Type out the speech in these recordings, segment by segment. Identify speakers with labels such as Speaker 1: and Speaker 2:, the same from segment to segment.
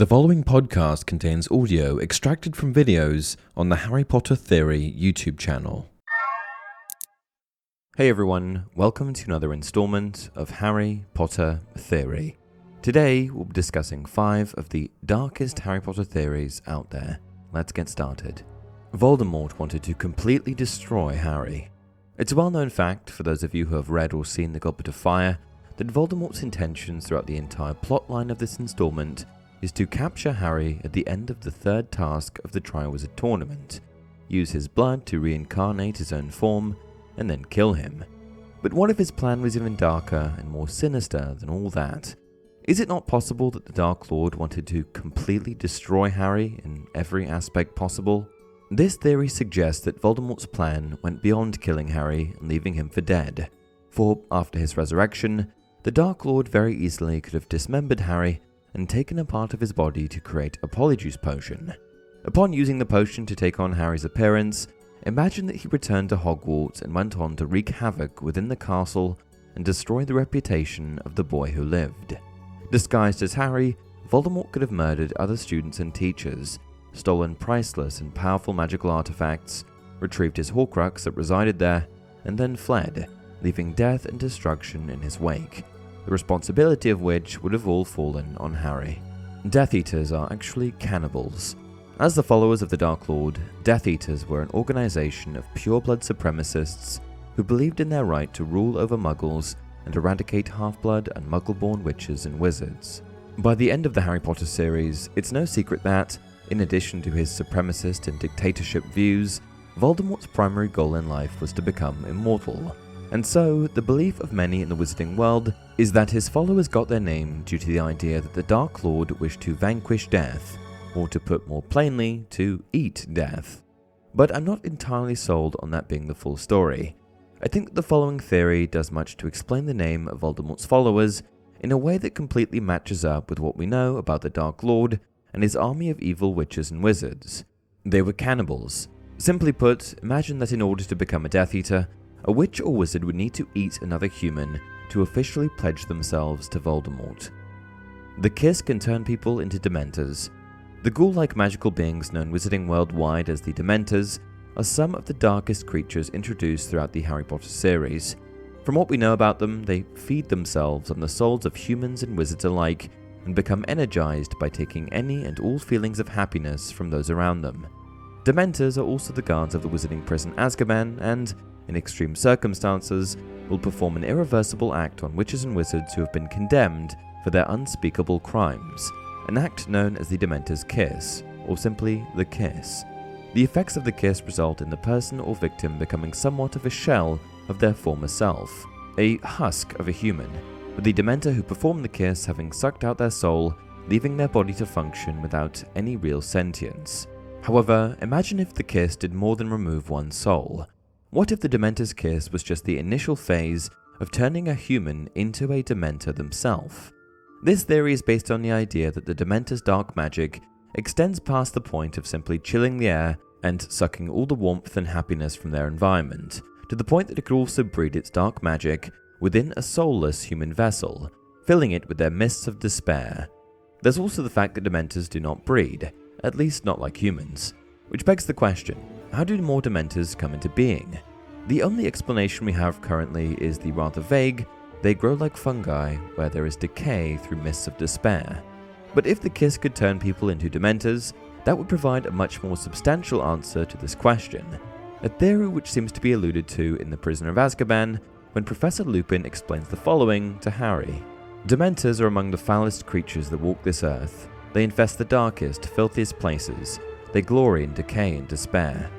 Speaker 1: The following podcast contains audio extracted from videos on the Harry Potter Theory YouTube channel. Hey everyone, welcome to another installment of Harry Potter Theory. Today we'll be discussing five of the darkest Harry Potter theories out there. Let's get started. Voldemort wanted to completely destroy Harry. It's a well known fact, for those of you who have read or seen The Goblet of Fire, that Voldemort's intentions throughout the entire plotline of this installment is to capture Harry at the end of the third task of the Triwizard Tournament, use his blood to reincarnate his own form, and then kill him. But what if his plan was even darker and more sinister than all that? Is it not possible that the Dark Lord wanted to completely destroy Harry in every aspect possible? This theory suggests that Voldemort's plan went beyond killing Harry and leaving him for dead. For after his resurrection, the Dark Lord very easily could have dismembered Harry and taken a part of his body to create a Polyjuice potion. Upon using the potion to take on Harry's appearance, imagine that he returned to Hogwarts and went on to wreak havoc within the castle and destroy the reputation of the boy who lived. Disguised as Harry, Voldemort could have murdered other students and teachers, stolen priceless and powerful magical artifacts, retrieved his Horcrux that resided there, and then fled, leaving death and destruction in his wake the responsibility of which would have all fallen on Harry. Death Eaters are actually cannibals. As the followers of the Dark Lord, Death Eaters were an organization of pure-blood supremacists who believed in their right to rule over muggles and eradicate half-blood and muggle-born witches and wizards. By the end of the Harry Potter series, it's no secret that, in addition to his supremacist and dictatorship views, Voldemort's primary goal in life was to become immortal. And so, the belief of many in the wizarding world is that his followers got their name due to the idea that the Dark Lord wished to vanquish death, or to put more plainly, to eat death. But I'm not entirely sold on that being the full story. I think that the following theory does much to explain the name of Voldemort's followers in a way that completely matches up with what we know about the Dark Lord and his army of evil witches and wizards. They were cannibals. Simply put, imagine that in order to become a Death Eater, a witch or wizard would need to eat another human to officially pledge themselves to Voldemort. The kiss can turn people into Dementors. The ghoul like magical beings known wizarding worldwide as the Dementors are some of the darkest creatures introduced throughout the Harry Potter series. From what we know about them, they feed themselves on the souls of humans and wizards alike and become energized by taking any and all feelings of happiness from those around them. Dementors are also the guards of the wizarding prison Azkaban and, in extreme circumstances, will perform an irreversible act on witches and wizards who have been condemned for their unspeakable crimes, an act known as the Dementor's Kiss, or simply the Kiss. The effects of the kiss result in the person or victim becoming somewhat of a shell of their former self, a husk of a human, with the Dementor who performed the kiss having sucked out their soul, leaving their body to function without any real sentience. However, imagine if the kiss did more than remove one's soul. What if the Dementor's kiss was just the initial phase of turning a human into a Dementor themselves? This theory is based on the idea that the Dementor's dark magic extends past the point of simply chilling the air and sucking all the warmth and happiness from their environment, to the point that it could also breed its dark magic within a soulless human vessel, filling it with their mists of despair. There's also the fact that Dementors do not breed, at least not like humans, which begs the question how do more Dementors come into being? The only explanation we have currently is the rather vague they grow like fungi where there is decay through mists of despair. But if the kiss could turn people into Dementors, that would provide a much more substantial answer to this question. A theory which seems to be alluded to in The Prisoner of Azkaban when Professor Lupin explains the following to Harry Dementors are among the foulest creatures that walk this earth. They infest the darkest, filthiest places. They glory in decay and despair.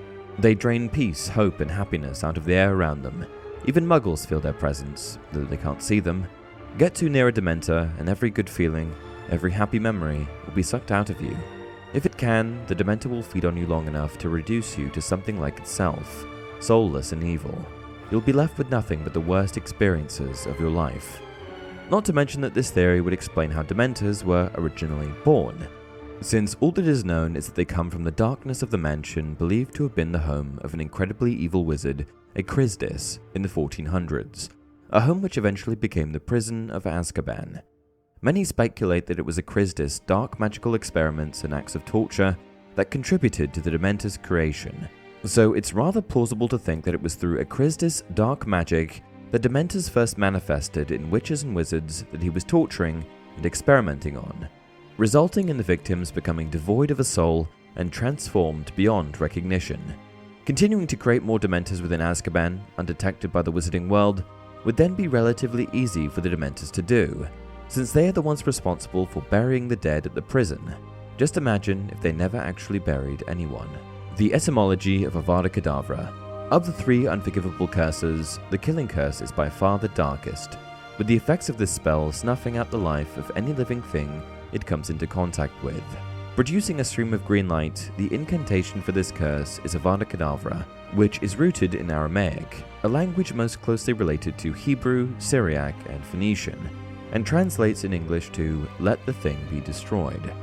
Speaker 1: They drain peace, hope, and happiness out of the air around them. Even muggles feel their presence, though they can't see them. Get too near a Dementor, and every good feeling, every happy memory will be sucked out of you. If it can, the Dementor will feed on you long enough to reduce you to something like itself, soulless and evil. You'll be left with nothing but the worst experiences of your life. Not to mention that this theory would explain how Dementors were originally born since all that is known is that they come from the darkness of the mansion believed to have been the home of an incredibly evil wizard, Ekrizdis, in the 1400s, a home which eventually became the prison of Azkaban. Many speculate that it was Ekrizdis' dark magical experiments and acts of torture that contributed to the Dementors' creation. So it's rather plausible to think that it was through Ekrizdis' dark magic that Dementors first manifested in witches and wizards that he was torturing and experimenting on, resulting in the victims becoming devoid of a soul and transformed beyond recognition. Continuing to create more Dementors within Azkaban, undetected by the wizarding world, would then be relatively easy for the Dementors to do, since they are the ones responsible for burying the dead at the prison. Just imagine if they never actually buried anyone. The etymology of Avada Kedavra. Of the three unforgivable curses, the killing curse is by far the darkest, with the effects of this spell snuffing out the life of any living thing it comes into contact with. Producing a stream of green light, the incantation for this curse is Avada Kedavra, which is rooted in Aramaic, a language most closely related to Hebrew, Syriac, and Phoenician, and translates in English to let the thing be destroyed.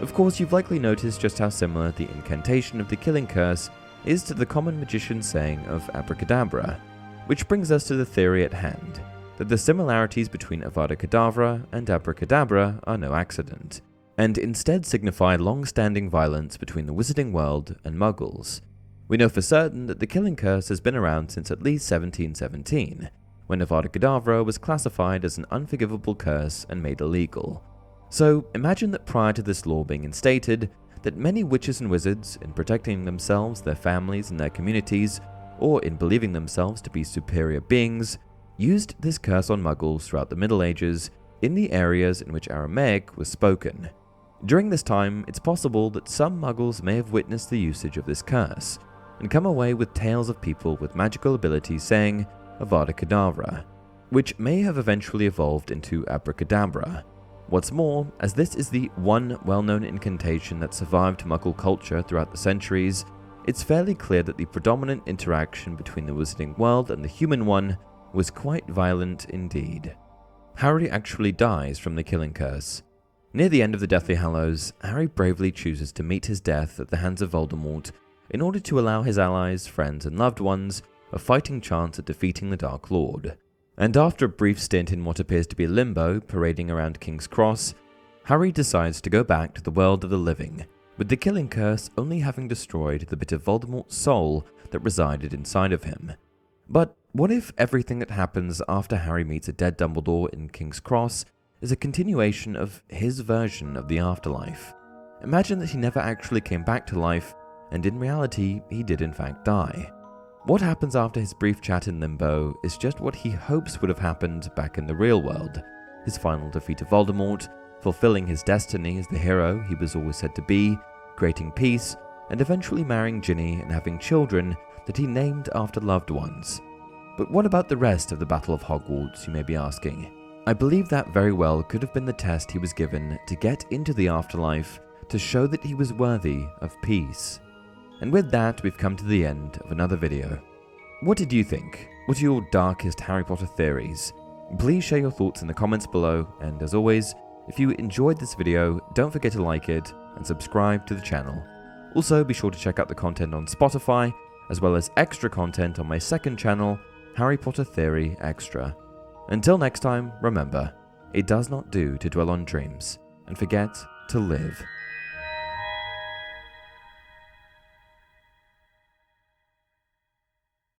Speaker 1: Of course, you've likely noticed just how similar the incantation of the killing curse is to the common magician saying of abracadabra, which brings us to the theory at hand that the similarities between Avada Kedavra and abracadabra are no accident and instead signify long standing violence between the wizarding world and muggles. We know for certain that the killing curse has been around since at least 1717, when Avada Kedavra was classified as an unforgivable curse and made illegal. So imagine that prior to this law being instated, that many witches and wizards, in protecting themselves, their families, and their communities, or in believing themselves to be superior beings, used this curse on muggles throughout the Middle Ages in the areas in which Aramaic was spoken. During this time, it's possible that some muggles may have witnessed the usage of this curse and come away with tales of people with magical abilities saying Avada Kedavra, which may have eventually evolved into Abracadabra. What's more, as this is the one well known incantation that survived muggle culture throughout the centuries, it's fairly clear that the predominant interaction between the wizarding world and the human one was quite violent indeed. Harry actually dies from the killing curse, Near the end of the Deathly Hallows, Harry bravely chooses to meet his death at the hands of Voldemort in order to allow his allies, friends, and loved ones a fighting chance at defeating the Dark Lord. And after a brief stint in what appears to be limbo, parading around King's Cross, Harry decides to go back to the world of the living, with the killing curse only having destroyed the bit of Voldemort's soul that resided inside of him. But what if everything that happens after Harry meets a dead Dumbledore in King's Cross is a continuation of his version of the afterlife. Imagine that he never actually came back to life, and in reality, he did in fact die. What happens after his brief chat in Limbo is just what he hopes would have happened back in the real world his final defeat of Voldemort, fulfilling his destiny as the hero he was always said to be, creating peace, and eventually marrying Ginny and having children that he named after loved ones. But what about the rest of the Battle of Hogwarts, you may be asking? I believe that very well could have been the test he was given to get into the afterlife to show that he was worthy of peace. And with that, we've come to the end of another video. What did you think? What are your darkest Harry Potter theories? Please share your thoughts in the comments below, and as always, if you enjoyed this video, don't forget to like it and subscribe to the channel. Also, be sure to check out the content on Spotify, as well as extra content on my second channel, Harry Potter Theory Extra. Until next time, remember, it does not do to dwell on dreams and forget to live